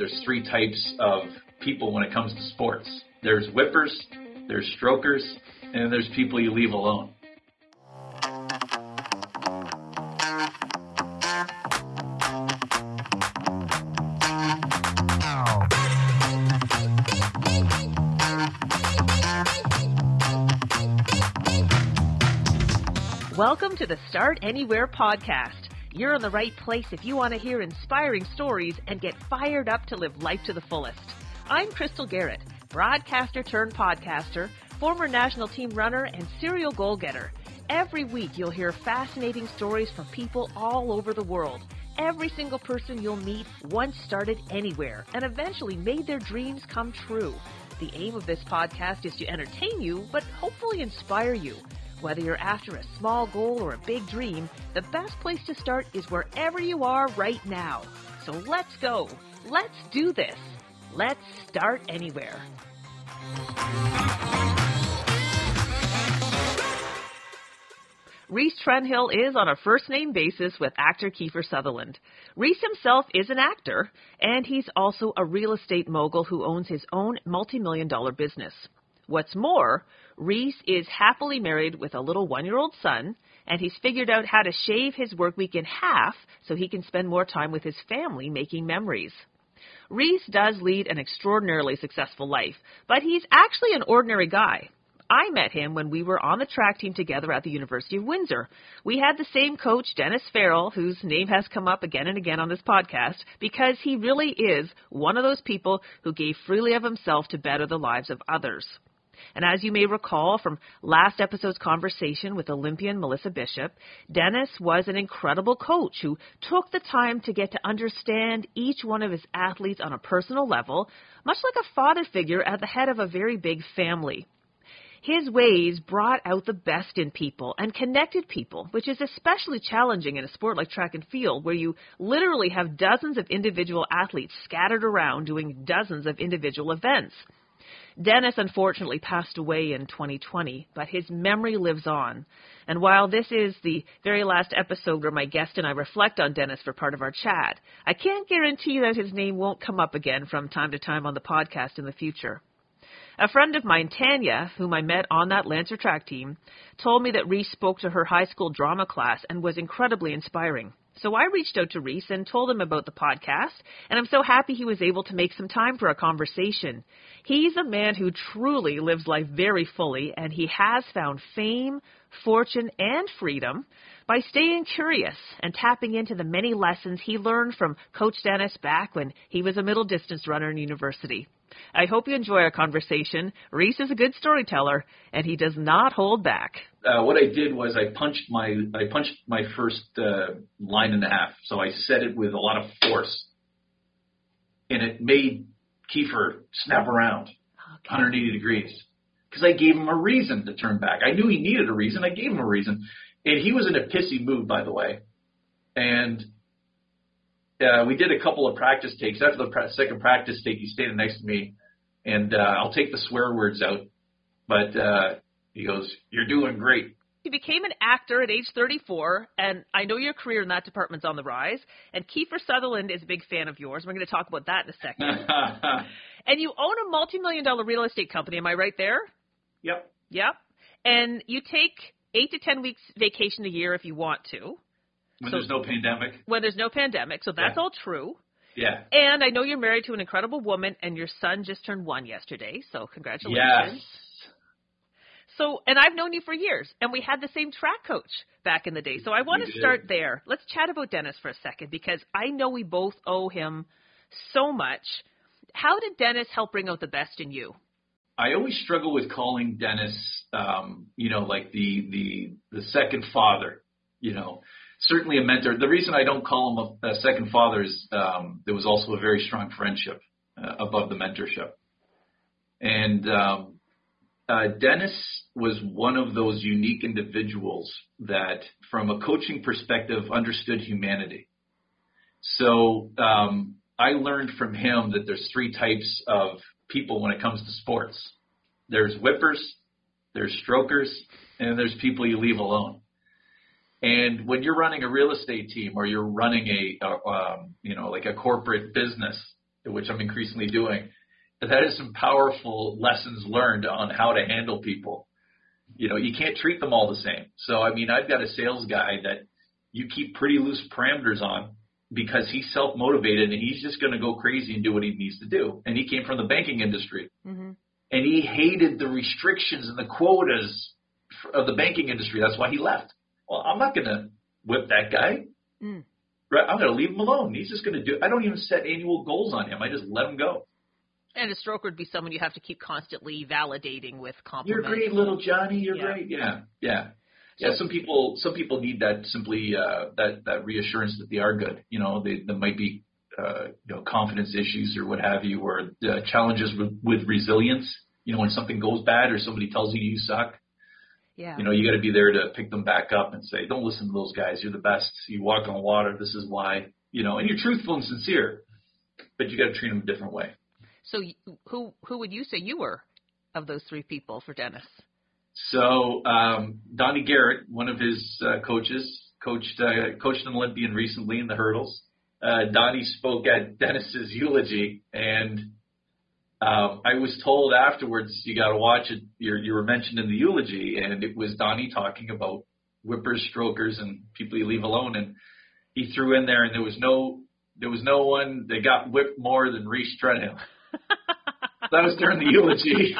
there's three types of people when it comes to sports. There's whippers, there's strokers, and there's people you leave alone. Welcome to the Start Anywhere podcast. You're in the right place if you want to hear inspiring stories and get fired up to live life to the fullest. I'm Crystal Garrett, broadcaster turned podcaster, former national team runner, and serial goal getter. Every week you'll hear fascinating stories from people all over the world. Every single person you'll meet once started anywhere and eventually made their dreams come true. The aim of this podcast is to entertain you, but hopefully inspire you. Whether you're after a small goal or a big dream, the best place to start is wherever you are right now. So let's go. Let's do this. Let's start anywhere. Rhys Trenhaile is on a first name basis with actor Kiefer Sutherland. Rhys himself is an actor, and he's also a real estate mogul who owns his own multi million dollar business. What's more, Rhys is happily married with a little one year old son, and he's figured out how to shave his work week in half so he can spend more time with his family making memories. Rhys does lead an extraordinarily successful life, but he's actually an ordinary guy. I met him when we were on the track team together at the University of Windsor. We had the same coach, Dennis Farrell, whose name has come up again and again on this podcast, because he really is one of those people who gave freely of himself to better the lives of others. And as you may recall from last episode's conversation with Olympian Melissa Bishop, Dennis was an incredible coach who took the time to get to understand each one of his athletes on a personal level, much like a father figure at the head of a very big family. His ways brought out the best in people and connected people, which is especially challenging in a sport like track and field, where you literally have dozens of individual athletes scattered around doing dozens of individual events. Dennis unfortunately passed away in 2020, but his memory lives on. And while this is the very last episode where my guest and I reflect on Dennis for part of our chat, I can't guarantee that his name won't come up again from time to time on the podcast in the future. A friend of mine, Tanya, whom I met on that Lancer track team, told me that Rhys spoke to her high school drama class and was incredibly inspiring. So I reached out to Rhys and told him about the podcast, and I'm so happy he was able to make some time for a conversation. He's a man who truly lives life very fully, and he has found fame, fortune, and freedom by staying curious and tapping into the many lessons he learned from Coach Dennis back when he was a middle distance runner in university. I hope you enjoy our conversation. Rhys is a good storyteller, and he does not hold back. Uh, what I did was I punched my I punched my first uh, line and a half, so I said it with a lot of force, and it made Kiefer snap around okay. 180 degrees because I gave him a reason to turn back. I knew he needed a reason. I gave him a reason, and he was in a pissy mood, by the way, and uh, we did a couple of practice takes. After the pra- second practice take, he stayed next to me, and uh, I'll take the swear words out, but uh, he goes, "You're doing great." He became an actor at age 34, and I know your career in that department's on the rise. And Kiefer Sutherland is a big fan of yours. We're going to talk about that in a second. and you own a multi-million dollar real estate company. Am I right there? Yep. Yep. And you take eight to ten weeks vacation a year if you want to. When so, there's no pandemic. When there's no pandemic, so that's yeah. all true. Yeah. And I know you're married to an incredible woman, and your son just turned one yesterday, so congratulations. Yes. So, and I've known you for years, and we had the same track coach back in the day. So I want to start there. Let's chat about Dennis for a second because I know we both owe him so much. How did Dennis help bring out the best in you? I always struggle with calling Dennis, um, you know, like the the the second father. You know, certainly a mentor. The reason I don't call him a, a second father is um, there was also a very strong friendship uh, above the mentorship. And um, uh, Dennis was one of those unique individuals that, from a coaching perspective, understood humanity. So um, I learned from him that there's three types of people when it comes to sports. There's whippers, there's strokers, and there's people you leave alone. And when you're running a real estate team or you're running a, a um, you know, like a corporate business, which I'm increasingly doing, that is some powerful lessons learned on how to handle people. You know, you can't treat them all the same. So, I mean, I've got a sales guy that you keep pretty loose parameters on because he's self motivated and he's just going to go crazy and do what he needs to do. And he came from the banking industry. Mm-hmm. And he hated the restrictions and the quotas of the banking industry. That's why he left. Well, I'm not going to whip that guy. Mm. Right? I'm going to leave him alone. He's just going to do. I don't even set annual goals on him. I just let him go. And a stroke would be someone you have to keep constantly validating with compliments. You're great, little Johnny. You're yeah. great. Yeah, yeah, yeah. Some people, some people need that simply uh, that that reassurance that they are good. You know, they, there might be uh, you know confidence issues or what have you, or uh, challenges with, with resilience. You know, when something goes bad or somebody tells you you suck, yeah. You know, you got to be there to pick them back up and say, don't listen to those guys. You're the best. You walk on water. This is why. You know, and you're truthful and sincere, but you got to treat them a different way. So, who who would you say you were of those three people for Dennis? So, um, Donnie Garrett, one of his uh, coaches, coached uh, coached an Olympian recently in the hurdles. Uh, Donnie spoke at Dennis's eulogy, and um, I was told afterwards you got to watch it. You're, you were mentioned in the eulogy, and it was Donnie talking about whippers, strokers, and people you leave alone. And he threw in there, and there was no there was no one that got whipped more than Rhys Trenhaile. that was during the eulogy.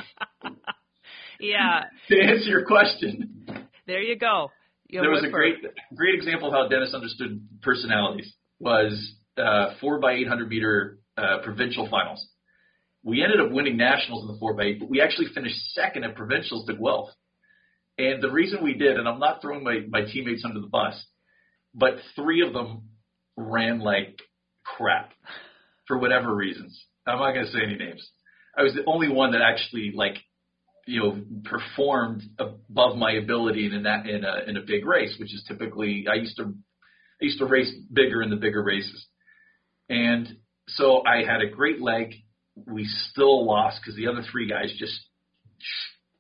yeah. to answer your question. There you go. You're there was a great great example of how Dennis understood personalities. Was uh, four by eight hundred meter uh, provincial finals. We ended up winning nationals in the 4x8, but we actually finished second at provincials to Guelph. And the reason we did, and I'm not throwing my, my teammates under the bus, but three of them ran like crap for whatever reasons. I'm not going to say any names. I was the only one that actually like, you know, performed above my ability in that in a in a big race, which is typically I used to I used to race bigger in the bigger races, and so I had a great leg we still lost because the other three guys just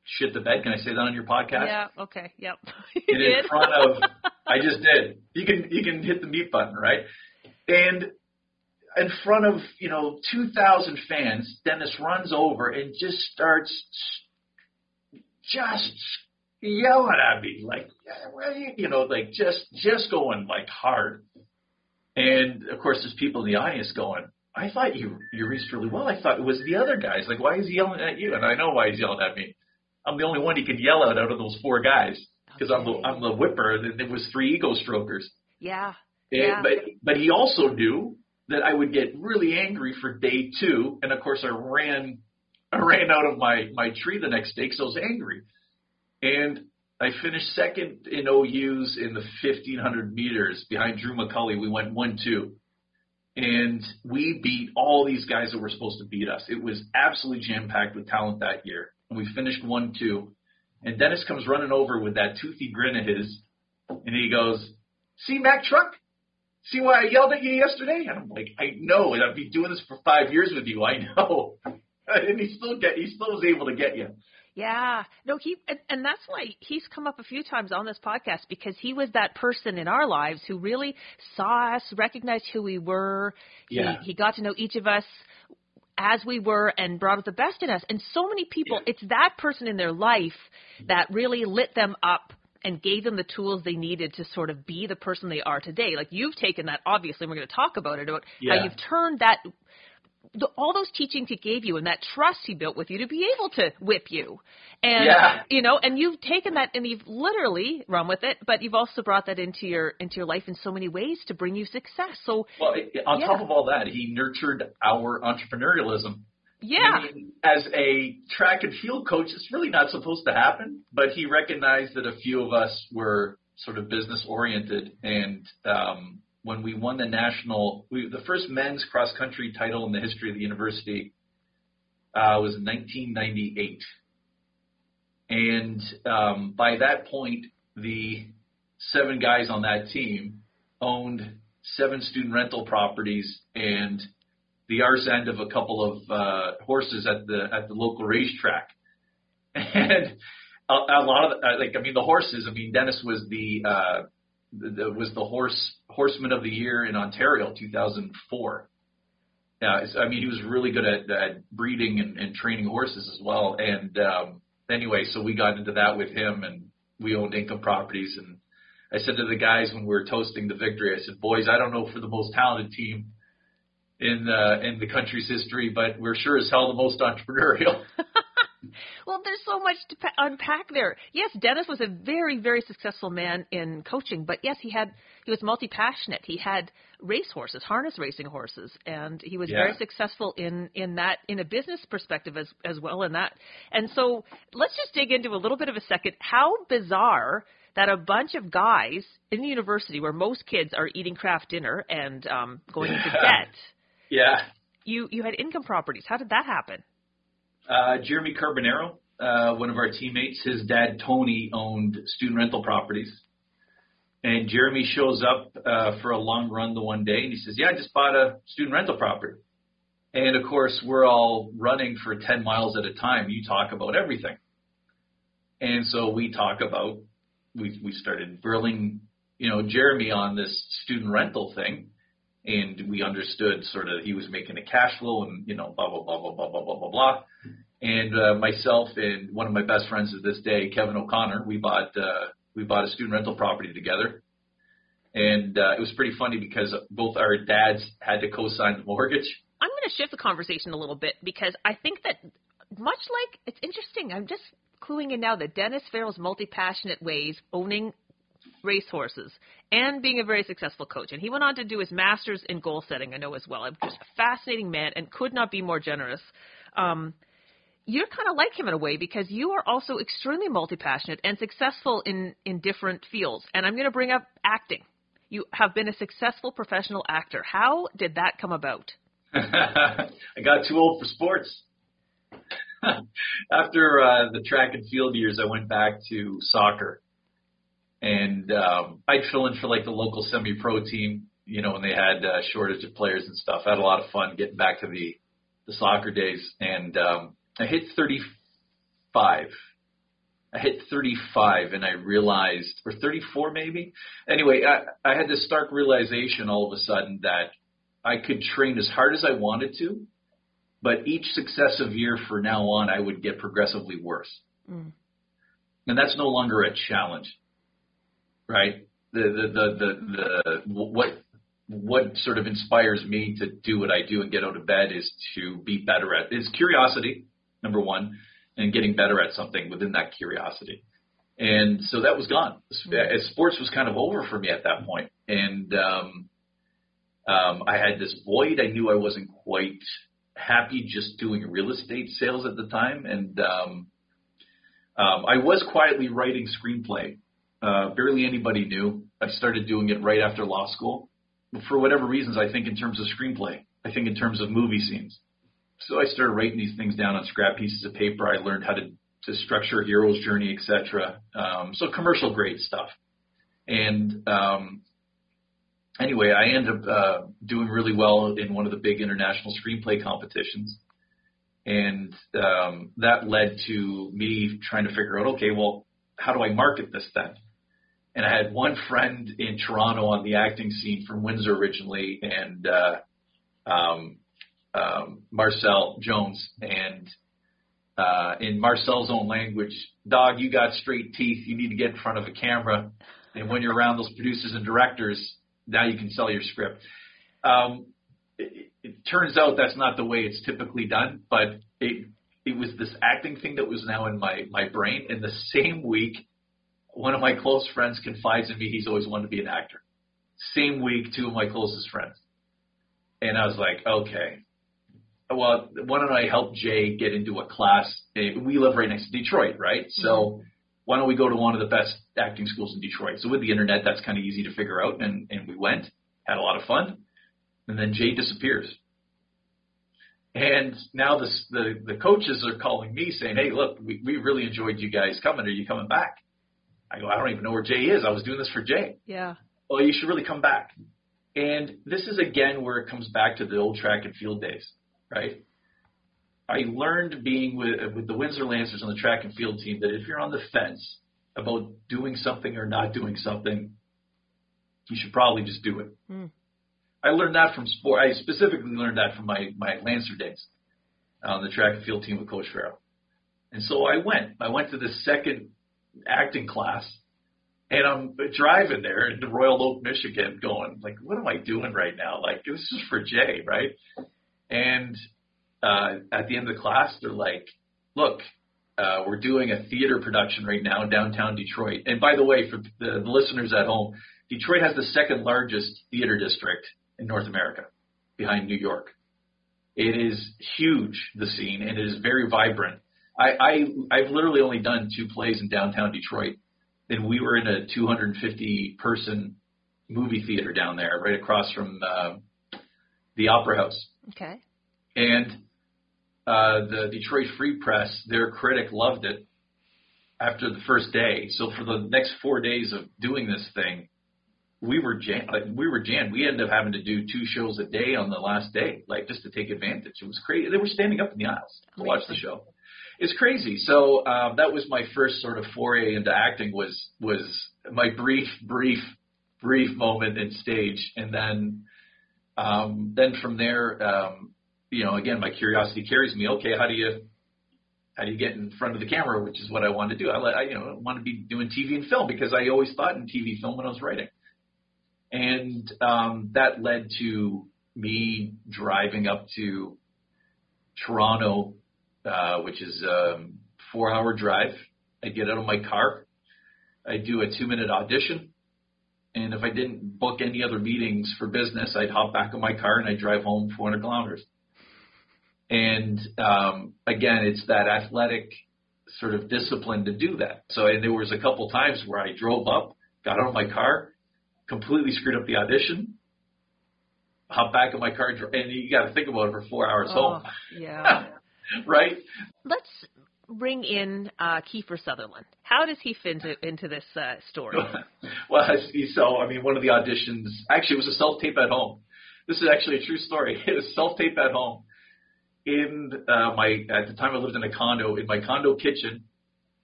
shit the bed. Can I say that on your podcast? Yeah. Okay. Yep. in front of, I just did. You can you can hit the mute button, right? And in front of you know 2,000 fans, Dennis runs over and just starts just yelling at me like, you know, like just just going like hard. And of course, there's people in the audience going, I thought you you reached really well. I thought it was the other guys. Like, why is he yelling at you? And I know why he's yelling at me. I'm the only one he could yell at out of those four guys because okay. I'm the I'm the whipper. And there was three ego strokers. Yeah. And, yeah. But but he also knew that I would get really angry for day two, and of course I ran I ran out of my my tree the next day because I was angry, and I finished second in OUs in the 1500 meters behind Drew McCulley. We went one two and we beat all these guys that were supposed to beat us. It was absolutely jam packed with talent that year, and we finished one two. And Dennis comes running over with that toothy grin of his, and he goes, "See Mack Truck? See why I yelled at you yesterday?" And I'm like, "I know, and I've been doing this for five years with you. I know." and he still get, he still was able to get you. Yeah. No, he and, and that's why he's come up a few times on this podcast because he was that person in our lives who really saw us, recognized who we were. Yeah. He, he got to know each of us as we were and brought out the best in us. And so many people, yeah. it's that person in their life that really lit them up and gave them the tools they needed to sort of be the person they are today. Like you've taken that, obviously, we're going to talk about it, about yeah. how you've turned that the, all those teachings he gave you and that trust he built with you to be able to whip you. And yeah. you know, and you've taken that and you've literally run with it, but you've also brought that into your into your life in so many ways to bring you success. So Well, on yeah. top of all that, he nurtured our entrepreneurialism. Yeah. I mean, as a track and field coach, it's really not supposed to happen, but he recognized that a few of us were sort of business oriented and um when we won the national, we, the first men's cross country title in the history of the university uh, was in 1998. And um, by that point, the seven guys on that team owned seven student rental properties and the arse end of a couple of uh, horses at the at the local racetrack. And a, a lot of, like, I mean, the horses. I mean, Dennis was the uh, the, was the horse horseman of the year in Ontario 2004. Yeah, I mean, he was really good at, at breeding and, and training horses as well. And um, anyway, so we got into that with him, and we owned income properties. And I said to the guys when we were toasting the victory, I said, "Boys, I don't know for the most talented team in uh, in the country's history, but we're sure as hell the most entrepreneurial." well, there's so much to unpack there. Yes, Dennis was a very, very successful man in coaching, but yes, he had he was multi passionate. He had race horses, harness racing horses, and he was Yeah. very successful in in that in a business perspective as as well in that. And so let's just dig into a little bit of a second. How bizarre that a bunch of guys in the university where most kids are eating Kraft Dinner and um, going into debt. yeah. You you had income properties. How did that happen? Uh, Jeremy Carbonero, uh, one of our teammates, his dad Tony owned student rental properties. And Jeremy shows up uh, for a long run the one day and he says, Yeah, I just bought a student rental property. And of course, we're all running for 10 miles at a time. You talk about everything. And so we talk about, we, we started grilling, you know, Jeremy on this student rental thing. And we understood sort of he was making a cash flow and, you know, blah, blah, blah, blah, blah, blah, blah, blah, blah. And uh, myself and one of my best friends of this day, Kevin O'Connor, we bought uh, we bought a student rental property together, and uh, it was pretty funny because both our dads had to co-sign the mortgage. I'm going to shift the conversation a little bit because I think that much like it's interesting. I'm just cluing in now that Dennis Farrell's multi-passionate ways, owning racehorses and being a very successful coach, and he went on to do his masters in goal setting. I know as well. I'm just a fascinating man and could not be more generous. Um, you're kind of like him in a way because you are also extremely multi-passionate and successful in in different fields. And I'm going to bring up acting. You have been a successful professional actor. How did that come about? I got too old for sports. After uh, the track and field years, I went back to soccer, and um, I'd fill in for like the local semi-pro team. You know, when they had uh, shortage of players and stuff. I had a lot of fun getting back to the the soccer days, and um, I hit 35. I hit 35 and I realized, or 34 maybe. Anyway, I, I had this stark realization all of a sudden that I could train as hard as I wanted to, but each successive year from now on, I would get progressively worse. Mm. And that's no longer a challenge, right? The, the, the, the, the, what, what sort of inspires me to do what I do and get out of bed is to be better at, is curiosity, number one, and getting better at something within that curiosity. And so that was gone. As Sports was kind of over for me at that point. And, um, um, I had this void. I knew I wasn't quite happy just doing real estate sales at the time. And, um, um, I was quietly writing screenplay. Uh, barely anybody knew. I started doing it right after law school. For whatever reasons, I think in terms of screenplay, I think in terms of movie scenes. So I started writing these things down on scrap pieces of paper. I learned how to, to structure a hero's journey, etc. Um, so commercial grade stuff. And um, anyway, I ended up uh, doing really well in one of the big international screenplay competitions. And um, that led to me trying to figure out, okay, well, how do I market this then? And I had one friend in Toronto on the acting scene from Windsor originally, and uh, um, um, Marcel Jones. And uh, in Marcel's own language, dog, you got straight teeth. You need to get in front of a camera. And when you're around those producers and directors, now you can sell your script. Um, it, it turns out that's not the way it's typically done, but it it was this acting thing that was now in my my brain. And the same week, one of my close friends confides in me he's always wanted to be an actor. Same week, two of my closest friends, and I was like, okay. Well, why don't I help Jay get into a class? Eh, we live right next to Detroit, right? So mm-hmm. why don't we go to one of the best acting schools in Detroit? So with the internet, that's kind of easy to figure out, and and we went, had a lot of fun, and then Jay disappears. And now the the, the coaches are calling me saying, "Hey, look, we, we really enjoyed you guys coming. Are you coming back?" I go, "I don't even know where Jay is. I was doing this for Jay." Yeah. Well, you should really come back. And this is again where it comes back to the old track and field days, right? I learned being with with the Windsor Lancers on the track and field team that if you're on the fence about doing something or not doing something, you should probably just do it. Mm. I learned that from sport. I specifically learned that from my my Lancer days on the track and field team with Coach Farrell. And so I went. I went to the second acting class, and I'm driving there into Royal Oak, Michigan, going like, "What am I doing right now? Like, this is for Jay, right?" And uh, at the end of the class, they're like, "Look, uh, we're doing a theater production right now in downtown Detroit. And by the way, for the, the listeners at home, Detroit has the second largest theater district in North America, behind New York. It is huge, the scene, and it is very vibrant. I, I I've literally only done two plays in downtown Detroit, and we were in a 250 person movie theater down there, right across from uh, the Opera House. Okay. And uh, the Detroit Free Press, their critic loved it after the first day. So for the next four days of doing this thing, we were jam- like we were jammed. We ended up having to do two shows a day on the last day, like just to take advantage. It was crazy. They were standing up in the aisles to watch the show. It's crazy. So um, that was my first sort of foray into acting. Was was my brief, brief, brief moment in stage, and then um, then from there, um, you know, again, my curiosity carries me. Okay, how do you how do you get in front of the camera, which is what I want to do. I, I you know want to be doing TV and film because I always thought in TV film when I was writing and um, that led to me driving up to Toronto, uh, which is a four-hour drive. I get out of my car, I do a two-minute audition, and if I didn't book any other meetings for business, I'd hop back in my car and I'd drive home 400 kilometers. And um, again, it's that athletic sort of discipline to do that. So, and there was a couple times where I drove up, got out of my car, completely screwed up the audition. Hop back in my car, and you got to think about it for four hours oh, home. Yeah. right. Let's bring in uh, Kiefer Sutherland. How does he fit into, into this uh, story? well, so I mean, one of the auditions actually was a self tape at home. This is actually a true story. It was self tape at home. In uh, my at the time I lived in a condo in my condo kitchen,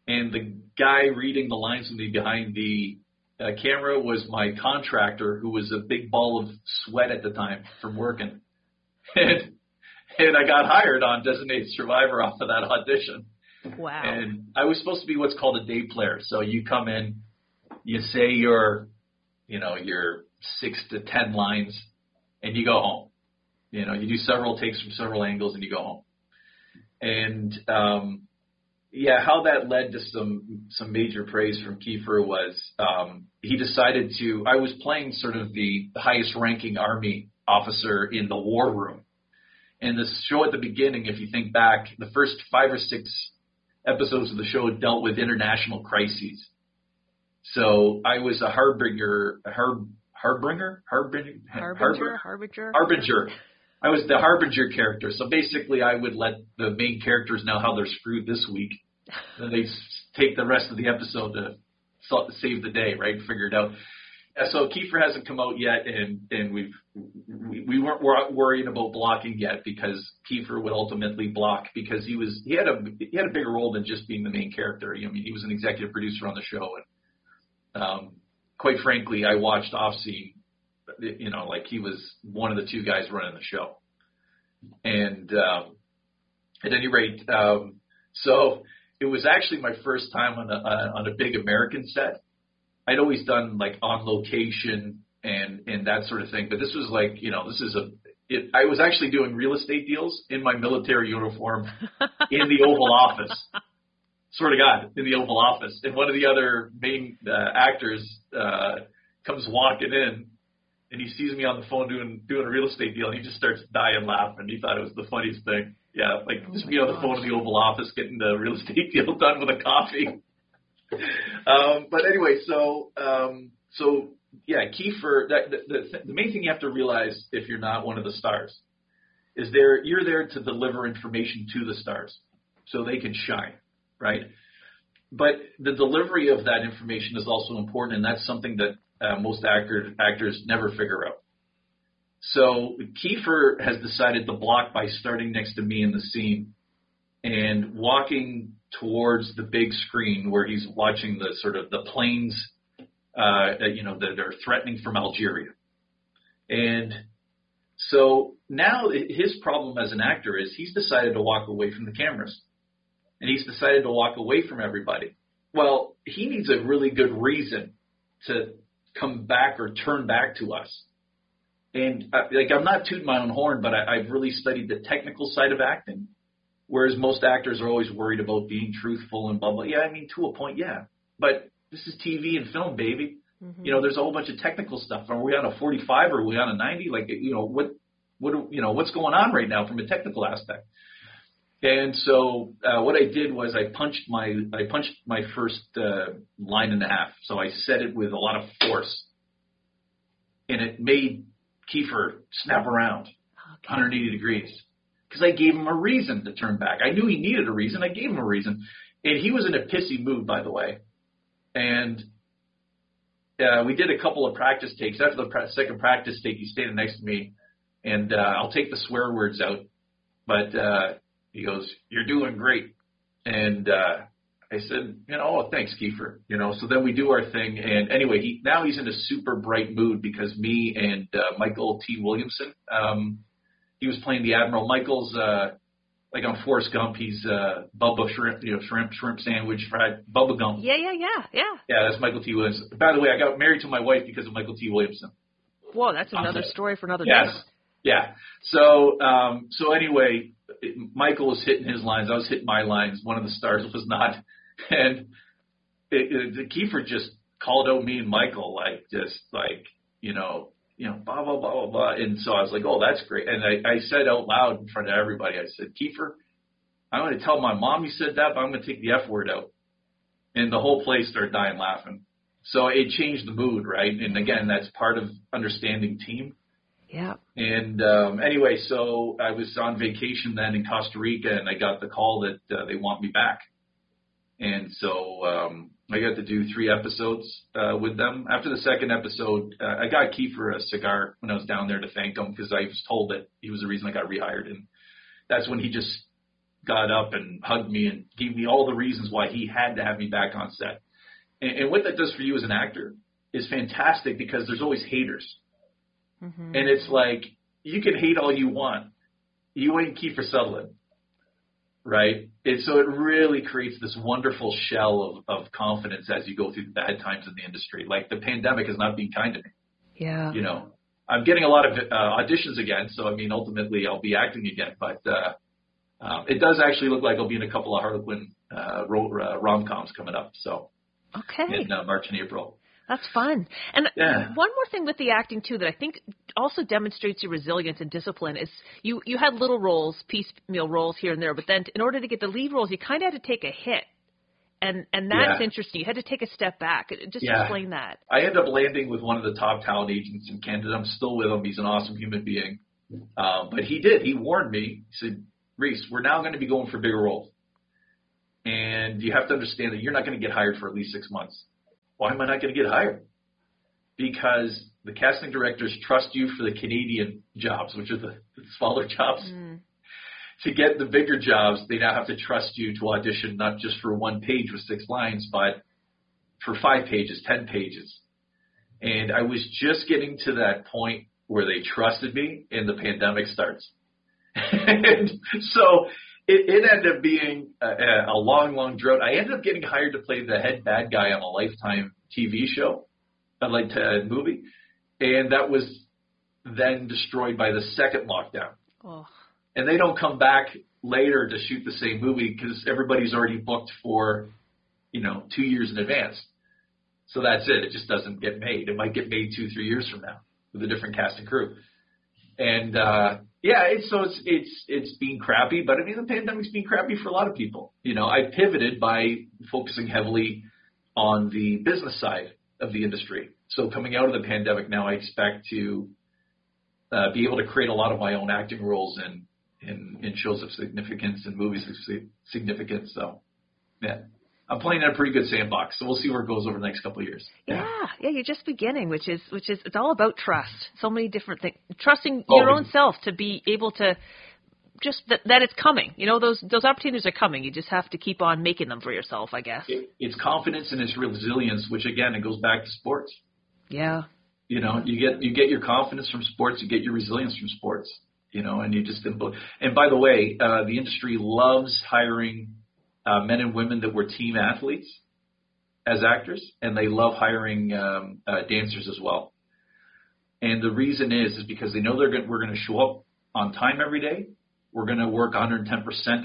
and the guy reading the lines with me behind the uh, camera was my contractor, who was a big ball of sweat at the time from working, and and I got hired on Designated Survivor off of that audition. Wow! And I was supposed to be what's called a day player. So you come in, you say your, you know, your six to ten lines, and you go home. You know, you do several takes from several angles, and you go home. And um, yeah, how that led to some some major praise from Kiefer was um, he decided to. I was playing sort of the, highest ranking army officer in the war room, and the show at the beginning, if you think back, the first five or six episodes of the show dealt with international crises. So I was a harbinger, a harb, harbinger, harbinger, harbinger, harbinger, harbinger. I was the harbinger character. So basically, I would let the main characters know how they're screwed this week then they take the rest of the episode to save the day, right? Figure it out. Yeah, so Kiefer hasn't come out yet, and and we've we, we weren't wor- worrying about blocking yet because Kiefer would ultimately block because he was he had a he had a bigger role than just being the main character. I mean, he was an executive producer on the show, and um, quite frankly, I watched off scene. You know, like he was one of the two guys running the show, and um, at any rate, um, so it was actually my first time on a on a big American set. I'd always done like on location and and that sort of thing, but this was like you know this is a it, I was actually doing real estate deals in my military uniform in the Oval Office. Swear to God, in the Oval Office, and one of the other main uh, actors uh, comes walking in, and he sees me on the phone doing doing a real estate deal, and he just starts dying laughing. He thought it was the funniest thing. Yeah, like oh just be on the phone in the Oval Office getting the real estate deal done with a coffee. Um, but anyway, so um, so yeah, Kiefer. That, the, the the main thing you have to realize if you're not one of the stars is there you're there to deliver information to the stars so they can shine, right? But the delivery of that information is also important, and that's something that uh, most actor, actors never figure out. So Kiefer has decided to block by starting next to me in the scene and walking towards the big screen where he's watching the sort of the planes, uh, you know, that are threatening from Algeria. And So now his problem as an actor is he's decided to walk away from the cameras, and he's decided to walk away from everybody. Well, he needs a really good reason to come back or turn back to us. And uh, like I'm not tooting my own horn, but I, I've really studied the technical side of acting, whereas most actors are always worried about being truthful and blah blah. Yeah, I mean to a point, yeah, but this is TV and film, baby. Mm-hmm. You know, there's a whole bunch of technical stuff. Are we on a 45 or are we on a 90? Like, you know, what, what, you know, what's going on right now from a technical aspect? And so uh, what I did was I punched my I punched my first uh, line and a half. So I said it with a lot of force, and it made Kiefer snap around okay. 180 degrees because I gave him a reason to turn back. I knew he needed a reason. I gave him a reason, and he was in a pissy mood, by the way. And uh, we did a couple of practice takes. After the pra- second practice take, he stayed next to me, and uh, I'll take the swear words out, but uh, he goes, "You're doing great," and uh, I said, "You know, oh, thanks, Kiefer." You know, so then we do our thing, and anyway, he now he's in a super bright mood because me and uh, Mykelti Williamson, um, he was playing the Admiral. Michael's uh, like on Forrest Gump, he's uh, Bubba shrimp, you know, shrimp, shrimp sandwich, fried Bubba Gump. Yeah, yeah, yeah, yeah. Yeah, that's Mykelti Williamson. By the way, I got married to my wife because of Mykelti Williamson. Whoa, that's another story for another yes. day. Yeah. So, um, so anyway, it, Michael was hitting his lines. I was hitting my lines. One of the stars was not, and it, it, Kiefer just called out me and Michael like just like you know you know, blah, blah, blah, blah, blah. And so I was like, oh, that's great. And I, I said out loud in front of everybody, I said, Kiefer, I'm going to tell my mom you said that, but I'm going to take the F word out. And the whole place started dying laughing. So it changed the mood, right? And again, that's part of understanding team. Yeah. And um, anyway, so I was on vacation then in Costa Rica, and I got the call that uh, they want me back. And so um, I got to do three episodes uh, with them. After the second episode, uh, I got Kiefer a cigar when I was down there to thank him because I was told that he was the reason I got rehired, and that's when he just got up and hugged me and gave me all the reasons why he had to have me back on set. And, and what that does for you as an actor is fantastic because there's always haters, mm-hmm. and it's like you can hate all you want, you ain't Kiefer Sutherland right? And so it really creates this wonderful shell of, of confidence as you go through the bad times in the industry. Like the pandemic is not being kind to me. Yeah. You know, I'm getting a lot of uh, auditions again, so I mean, ultimately I'll be acting again. But uh, um, it does actually look like I'll be in a couple of Harlequin uh, uh, rom coms coming up. So okay, in uh, March and April. That's fun. And yeah. one more thing with the acting too that I think also demonstrates your resilience and discipline is you you had little roles, piecemeal roles here and there, but then in order to get the lead roles, you kind of had to take a hit. And and that's yeah. interesting. You had to take a step back. Just yeah. explain that. I ended up landing with one of the top talent agents in Canada. I'm still with him. He's an awesome human being. Um, but he did. He warned me. He said, "Rhys, we're now going to be going for bigger roles, and you have to understand that you're not going to get hired for at least six months." Why am I not going to get hired? Because the casting directors trust you for the Canadian jobs, which are the, the smaller jobs. Mm. To get the bigger jobs, they now have to trust you to audition not just for one page with six lines, but for five pages, ten pages. And I was just getting to that point where they trusted me, and the pandemic starts. and so it, it ended up being a, a long, long drought. I ended up getting hired to play the head bad guy on a Lifetime TV show, a like a movie, and that was then destroyed by the second lockdown. Oh. And they don't come back later to shoot the same movie because everybody's already booked for, you know, two years in advance. So that's it. It just doesn't get made. It might get made two, three years from now with a different cast and crew. And uh, yeah, it's so it's it's it's being crappy, but I mean the pandemic's been crappy for a lot of people. You know, I pivoted by focusing heavily on the business side of the industry. So coming out of the pandemic now, I expect to uh, be able to create a lot of my own acting roles in in, in shows of significance and movies of significance. So yeah. I'm playing in a pretty good sandbox, so we'll see where it goes over the next couple of years. Yeah. yeah, yeah, you're just beginning, which is which is it's all about trust. So many different things, trusting oh, your own self to be able to just that, that it's coming. You know, those those opportunities are coming. You just have to keep on making them for yourself, I guess. It, it's confidence and it's resilience, which again, it goes back to sports. Yeah. You know, you get you get your confidence from sports, you get your resilience from sports. You know, and you just and by the way, uh, the industry loves hiring uh, men and women that were team athletes as actors, and they love hiring um, uh, dancers as well. And the reason is is because they know they're going we're going to show up on time every day. We're going to work 110%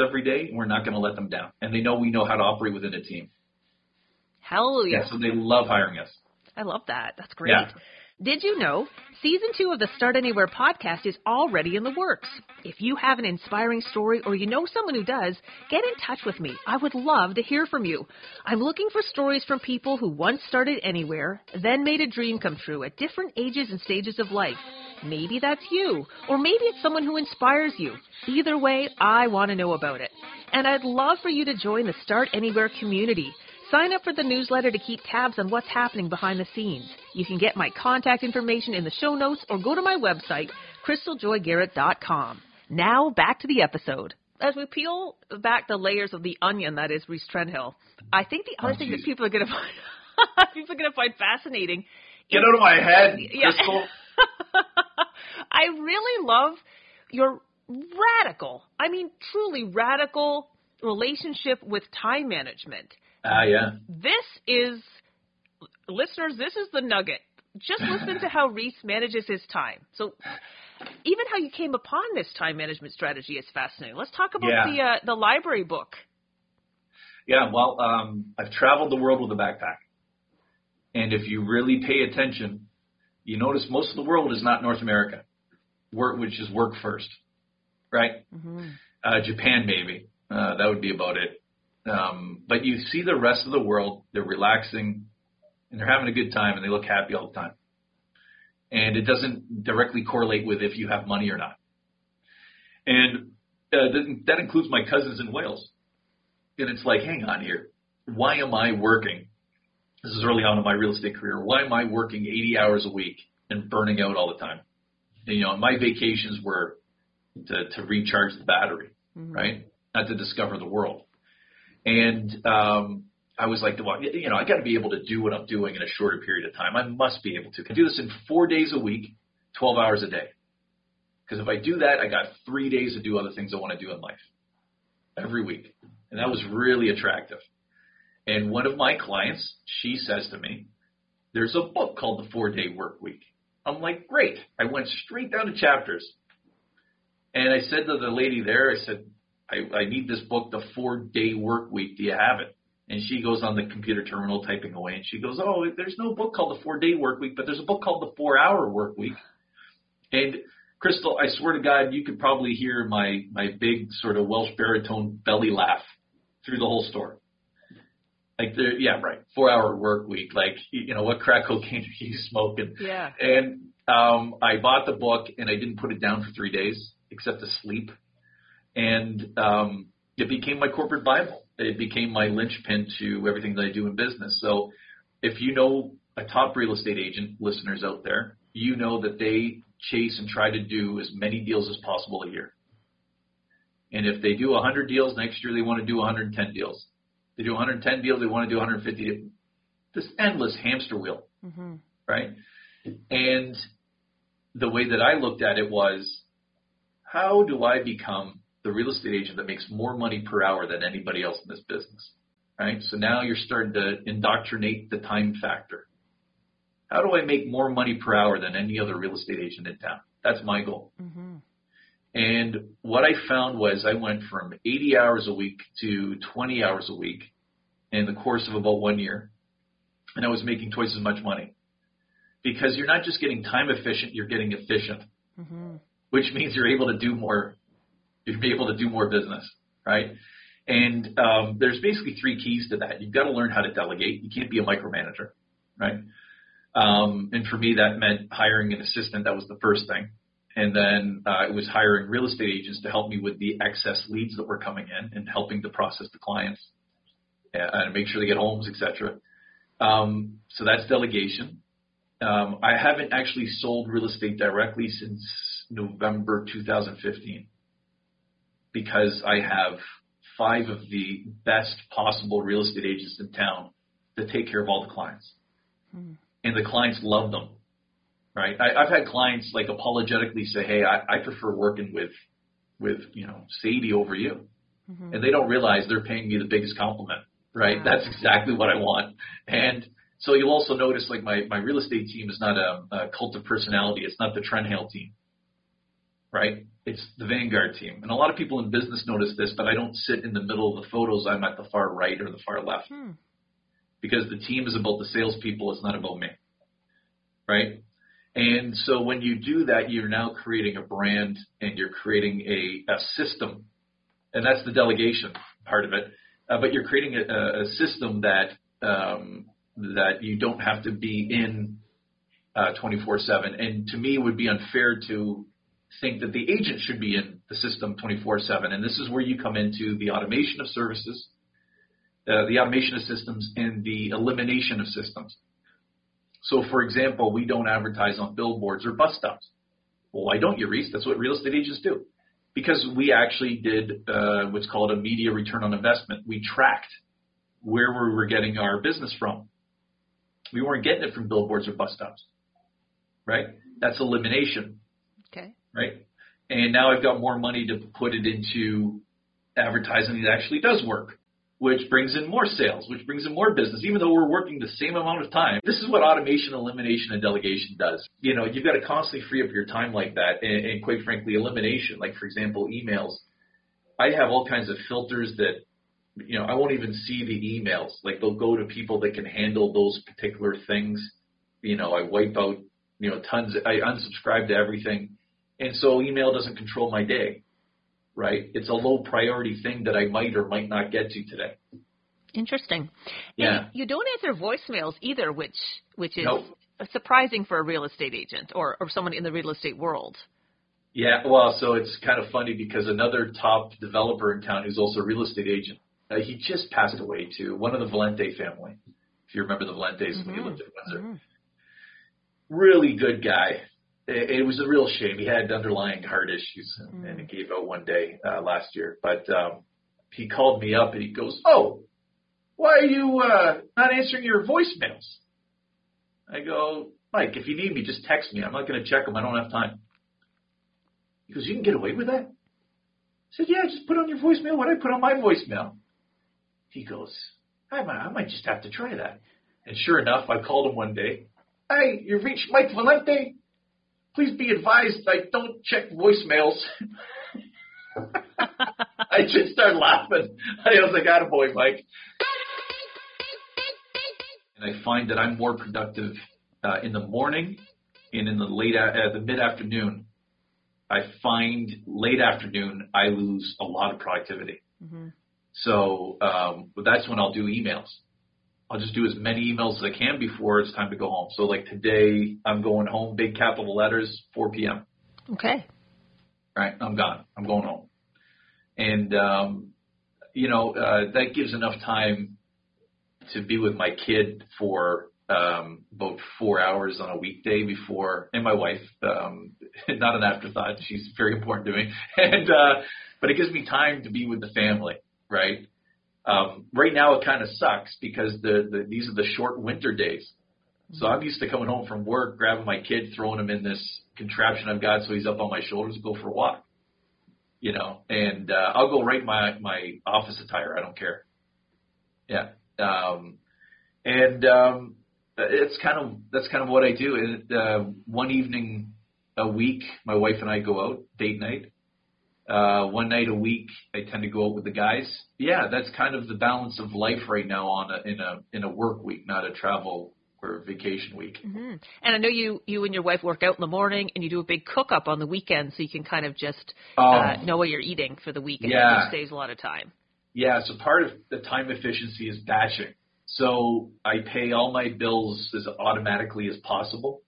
every day, and we're not going to let them down. And they know we know how to operate within a team. Hallelujah. Yeah, so they love hiring us. I love that. That's great. Yeah. Did you know season two of the Start Anywhere podcast is already in the works? If you have an inspiring story or you know someone who does, get in touch with me. I would love to hear from you. I'm looking for stories from people who once started anywhere, then made a dream come true at different ages and stages of life. Maybe that's you, or maybe it's someone who inspires you. Either way, I want to know about it. And I'd love for you to join the Start Anywhere community. Sign up for the newsletter to keep tabs on what's happening behind the scenes. You can get my contact information in the show notes or go to my website, crystaljoygarrett.com. Now back to the episode. As we peel back the layers of the onion that is Rhys Trenhaile, I think the other Oh, thing geez. that people are going to find people are going to find fascinating Get out of my head, Yeah. Crystal. I really love your radical, I mean, truly radical relationship with time management. Ah, yeah. This is, listeners, this is the nugget. Just listen to how Rhys manages his time. So, even how you came upon this time management strategy is fascinating. Let's talk about Yeah. the uh, the library book. Yeah, well, um, I've traveled the world with a backpack. And if you really pay attention, you notice most of the world is not North America, which is work first, right? Uh, Japan, maybe. Uh, that would be about it. Um, but you see the rest of the world, they're relaxing and they're having a good time and they look happy all the time. And it doesn't directly correlate with if you have money or not. And uh, that, that includes my cousins in Wales and it's like, hang on here. Why am I working? This is early on in my real estate career. Why am I working 80 hours a week and burning out all the time? And, you know, my vacations were to, to recharge the battery, right? Not to discover the world. And um, I was like, well, you know, I got to be able to do what I'm doing in a shorter period of time. I must be able to. I do this in four days a week, 12 hours a day. Because if I do that, I got three days to do other things I want to do in life every week. And that was really attractive. And one of my clients, she says to me, there's a book called The Four Day Work Week. I'm like, great. I went straight down to Chapters. And I said to the lady there, I said, I, I need this book, The Four Day Work Week. Do you have it? And she goes on the computer terminal typing away and she goes, Oh, there's no book called The Four Day Work Week, but there's a book called The Four Hour Work Week. And Crystal, I swear to God, you could probably hear my my big sort of Welsh baritone belly laugh through the whole store. Like there, yeah, right. Four hour work week. Like you know, what crack cocaine are you smoking? Yeah. And um, I bought the book and I didn't put it down for three days except to sleep. And um, it became my corporate Bible. It became my linchpin to everything that I do in business. So if you know a top real estate agent, listeners out there, you know that they chase and try to do as many deals as possible a year. And if they do 100 deals next year, they want to do 110 deals. They do 110 deals, they want to do 150. deals. This endless hamster wheel, right? And the way that I looked at it was, how do I become the real estate agent that makes more money per hour than anybody else in this business? Right? So now you're starting to indoctrinate the time factor. How do I make more money per hour than any other real estate agent in town? That's my goal. Mm-hmm. And what I found was I went from 80 hours a week to 20 hours a week in the course of about one year. And I was making twice as much money. Because you're not just getting time efficient, you're getting efficient, mm-hmm. which means you're able to do more, you're able to do more business, right? And um, there's basically three keys to that. You've got to learn how to delegate. You can't be a micromanager, right? Um, and for me, that meant hiring an assistant. That was the first thing. And then uh, it was hiring real estate agents to help me with the excess leads that were coming in and helping to process the clients uh, and make sure they get homes, etc. Um, so that's delegation. Um, I haven't actually sold real estate directly since November 2015 because I have five of the best possible real estate agents in town that take care of all the clients. And the clients love them. right? I, I've had clients like apologetically say, "Hey, I, I prefer working with with you know Sadie over you," mm-hmm. and they don't realize they're paying me the biggest compliment, right? Yeah. That's exactly what I want. And so you'll also notice like my my real estate team is not a, a cult of personality. It's not the Trenhaile team, right? It's the Vanguard team. And a lot of people in business notice this, but I don't sit in the middle of the photos. I'm at the far right or the far left. Hmm. Because the team is about the salespeople, it's not about me. Right? And so when you do that, you're now creating a brand and you're creating a, a system. And that's the delegation part of it. Uh, but you're creating a, a system that um, that you don't have to be in uh, 24/7. And to me, it would be unfair to think that the agent should be in the system 24/7. And this is where you come into the automation of services, uh, the automation of systems, and the elimination of systems. So, for example, we don't advertise on billboards or bus stops. Well, why don't you, Rhys? That's what real estate agents do. Because we actually did uh, what's called a media return on investment. We tracked where we were getting our business from. We weren't getting it from billboards or bus stops, right? That's elimination. Okay. Right. And now I've got more money to put it into advertising that actually does work which brings in more sales, which brings in more business, even though we're working the same amount of time. This is what automation, elimination, and delegation does. You know, you've got to constantly free up your time like that, and, and quite frankly, elimination. Like for example, emails. I have all kinds of filters that, you know, I won't even see the emails. Like they'll go to people that can handle those particular things. You know, I wipe out, you know, tons. I unsubscribe to everything, and so email doesn't control my day right? It's a low priority thing that I might or might not get to today. Interesting. Yeah. And you don't answer voicemails either, which which is nope. surprising for a real estate agent or, or someone in the real estate world. Yeah, well, so it's kind of funny because another top developer in town who's also a real estate agent, uh, he just passed away too. One of the Valente family, if you remember the Valentes mm-hmm. when he lived in Windsor. Mm-hmm. Really good guy, it, it was a real shame. He had underlying heart issues and, mm. and he gave out one day uh, last year. But um, he called me up and he goes, "Oh, why are you uh, not answering your voicemails?" I go, "Mike, if you need me, just text me. I'm not going to check them. I don't have time." He goes, "You can get away with that?" I said, "Yeah, just put on your voicemail what I put on my voicemail." He goes, "I might, I might just have to try that." And sure enough, I called him one day. Hey, you've reached Mike Valente. Please be advised I don't check voicemails. I just started laughing. I was like, "Got a boy, Mike." And I find that I'm more productive uh, in the morning and in the late uh, the mid afternoon. I find late afternoon I lose a lot of productivity. Mm-hmm. So, um, but that's when I'll do emails. I'll just do as many emails as I can before it's time to go home. So like today, I'm going home, big capital letters, 4 p.m. Okay. Right, I'm gone. I'm going home, and um, you know uh, that gives enough time to be with my kid for um, about four hours on a weekday before, and my wife. Um, not an afterthought. She's very important to me, and uh, but it gives me time to be with the family, right? Um, right now it kind of sucks because the, the these are the short winter days. So I'm used to coming home from work, grabbing my kid, throwing him in this contraption I've got so he's up on my shoulders, go for a walk. You know, and uh, I'll go right in my my office attire. I don't care. Yeah. Um, and um, it's kind of that's kind of what I do. And uh, one evening a week, my wife and I go out date night, uh, one night a week, I tend to go out with the guys. Yeah, that's kind of the balance of life right now on a, in a in a work week, not a travel or vacation week. Mm-hmm. And I know you you and your wife work out in the morning, and you do a big cook up on the weekend, so you can kind of just uh, um, know what you're eating for the weekend. Yeah, it saves a lot of time. Yeah, so part of the time efficiency is batching. So I pay all my bills as automatically as possible.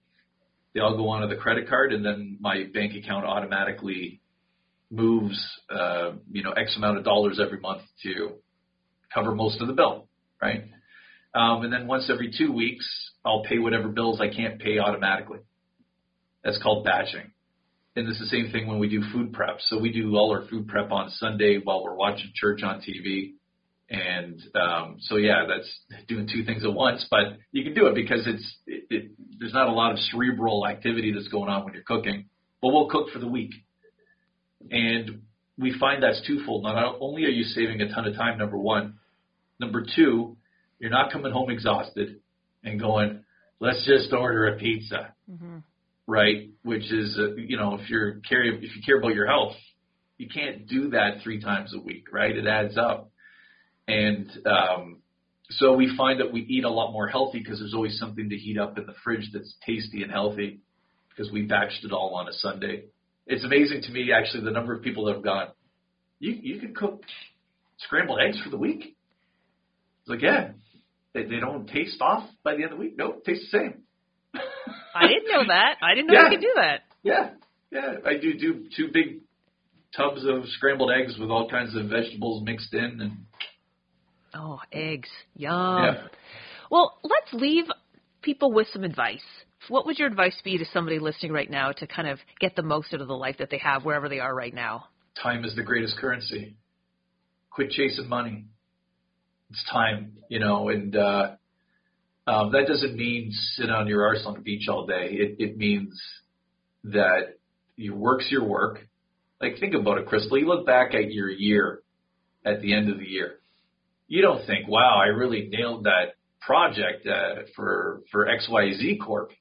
They all go onto the credit card, and then my bank account automatically moves, uh, you know, X amount of dollars every month to cover most of the bill, right? Um, and then once every two weeks, I'll pay whatever bills I can't pay automatically. That's called batching. And it's the same thing when we do food prep. So we do all our food prep on Sunday while we're watching church on TV. And um, so yeah, that's doing two things at once, but you can do it because it's it, it, there's not a lot of cerebral activity that's going on when you're cooking. But we'll cook for the week, and we find that's twofold. Not only are you saving a ton of time, number one, number two, you're not coming home exhausted and going, let's just order a pizza, mm-hmm. right? Which is, uh, you know, if you're care if you care about your health, you can't do that three times a week, right? It adds up, and um, so we find that we eat a lot more healthy because there's always something to heat up in the fridge that's tasty and healthy because we batched it all on a Sunday. It's amazing to me actually the number of people that have gone, you you can cook scrambled eggs for the week. It's like yeah, they, they don't taste off by the end of the week. Nope, tastes the same. I didn't know that. I didn't know yeah. you could do that. Yeah, yeah. I do do two big tubs of scrambled eggs with all kinds of vegetables mixed in and. Oh, eggs! Yum. Yeah. Well, let's leave people with some advice. What would your advice be to somebody listening right now to kind of get the most out of the life that they have wherever they are right now? Time is the greatest currency. Quit chasing money it's time, you know, and uh, um, that doesn't mean sit on your arse on the beach all day. It, it means that your work's your work. Like think about it, Crystal. You look back at your year at the end of the year. You don't think, "Wow, I really nailed that project uh, for for XYZ Corp."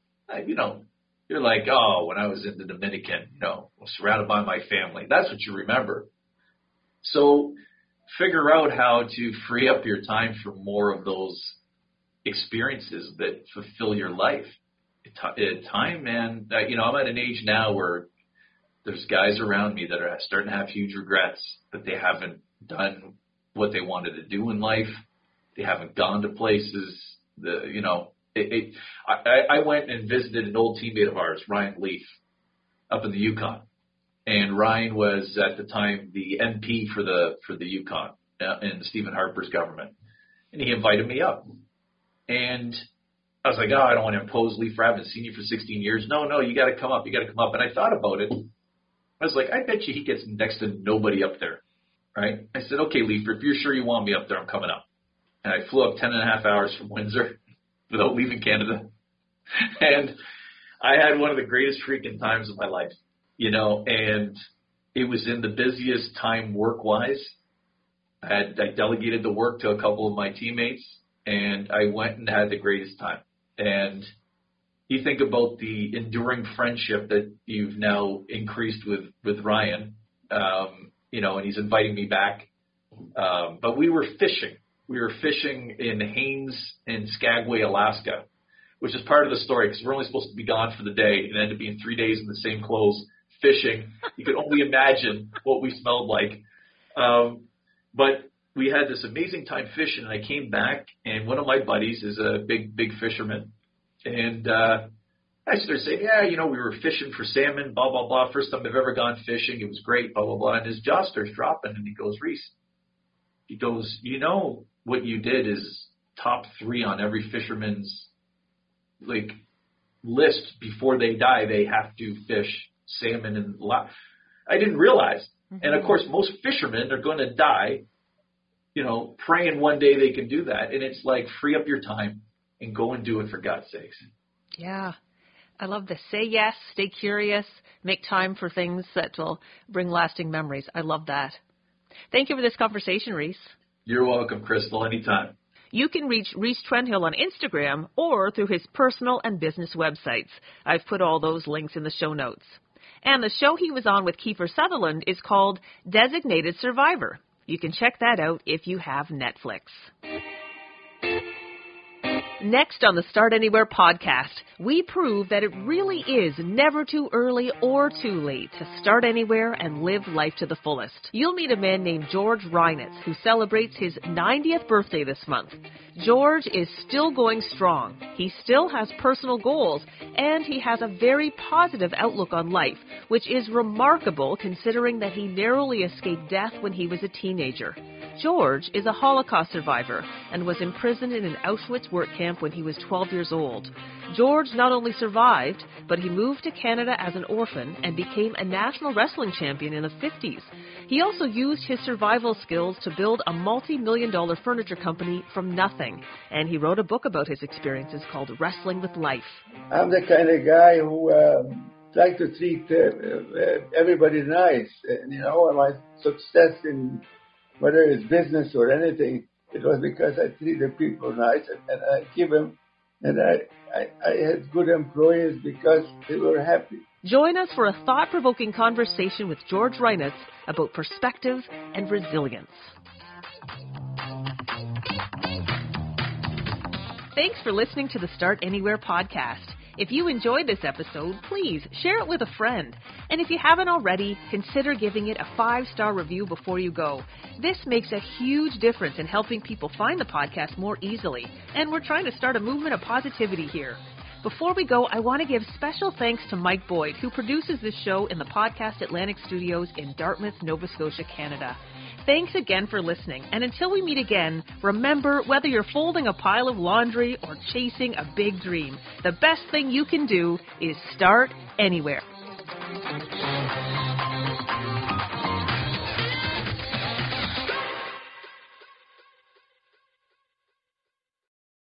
You know, you're like, "Oh, when I was in the Dominican, you know, surrounded by my family." That's what you remember. So figure out how to free up your time for more of those experiences that fulfill your life. Time, man, you know, I'm at an age now where there's guys around me that are starting to have huge regrets that they haven't done what they wanted to do in life. They haven't gone to places. The you know, it, it, I, I went and visited an old teammate of ours, Ryan Leef, up in the Yukon and Ryan was at the time the MP for the for the Yukon uh, in Stephen Harper's government, and he invited me up, and I was like, oh, I don't want to impose Leef. I haven't seen you for 16 years. No, no, you got to come up. You got to come up. And I thought about it. I was like, I bet you he gets next to nobody up there, right? I said, okay, Leef, if you're sure you want me up there, I'm coming up. And I flew up 10 and a half hours from Windsor without leaving Canada, and I had one of the greatest freaking times of my life you know, and it was in the busiest time work wise. I had I delegated the work to a couple of my teammates and I went and had the greatest time. And you think about the enduring friendship that you've now increased with with Ryan, um, you know, and he's inviting me back. Um, but we were fishing. We were fishing in Haines in Skagway, Alaska, which is part of the story because we're only supposed to be gone for the day and ended up being three days in the same clothes fishing. You could only imagine what we smelled like. Um, but we had this amazing time fishing, and I came back, and one of my buddies is a big, big fisherman, and uh, I started saying, "Yeah, you know, we were fishing for salmon, blah blah blah. First time I've ever gone fishing. It was great, blah blah blah." And his jaw starts dropping, and he goes, "Rhys," he goes, "You know what you did is top three on every fisherman's like list before they die. They have to fish salmon and I didn't realize. Mm-hmm. And of course, most fishermen are going to die, you know, praying one day they can do that. And it's like free up your time and go and do it for God's sakes. Yeah. I love this. Say yes, stay curious, make time for things that will bring lasting memories. I love that. Thank you for this conversation, Rhys. You're welcome, Crystal. Anytime. You can reach Rhys Trenhaile on Instagram or through his personal and business websites. I've put all those links in the show notes. And the show he was on with Kiefer Sutherland is called Designated Survivor. You can check that out if you have Netflix. Next on the Start Anywhere podcast, we prove that it really is never too early or too late to start anywhere and live life to the fullest. You'll meet a man named George Reinitz who celebrates his 90th birthday this month. George is still going strong. He still has personal goals and he has a very positive outlook on life, which is remarkable considering that he narrowly escaped death when he was a teenager. George is a Holocaust survivor and was imprisoned in an Auschwitz work camp when he was 12 years old. George not only survived, but he moved to Canada as an orphan and became a national wrestling champion in the 50s. He also used his survival skills to build a multi million dollar furniture company from nothing. And he wrote a book about his experiences called Wrestling with Life. I'm the kind of guy who um, like to treat uh, uh, everybody nice. And, you know, my success in whether it's business or anything, it was because I treated people nice and, and I give them, and I, I, I had good employees because they were happy. Join us for a thought provoking conversation with George Reinitz about perspective and resilience. Thanks for listening to the Start Anywhere podcast. If you enjoyed this episode, please share it with a friend. And if you haven't already, consider giving it a five star review before you go. This makes a huge difference in helping people find the podcast more easily. And we're trying to start a movement of positivity here. Before we go, I want to give special thanks to Mike Boyd, who produces this show in the Podcast Atlantic Studios in Dartmouth, Nova Scotia, Canada. Thanks again for listening, and until we meet again, remember whether you're folding a pile of laundry or chasing a big dream, the best thing you can do is start anywhere.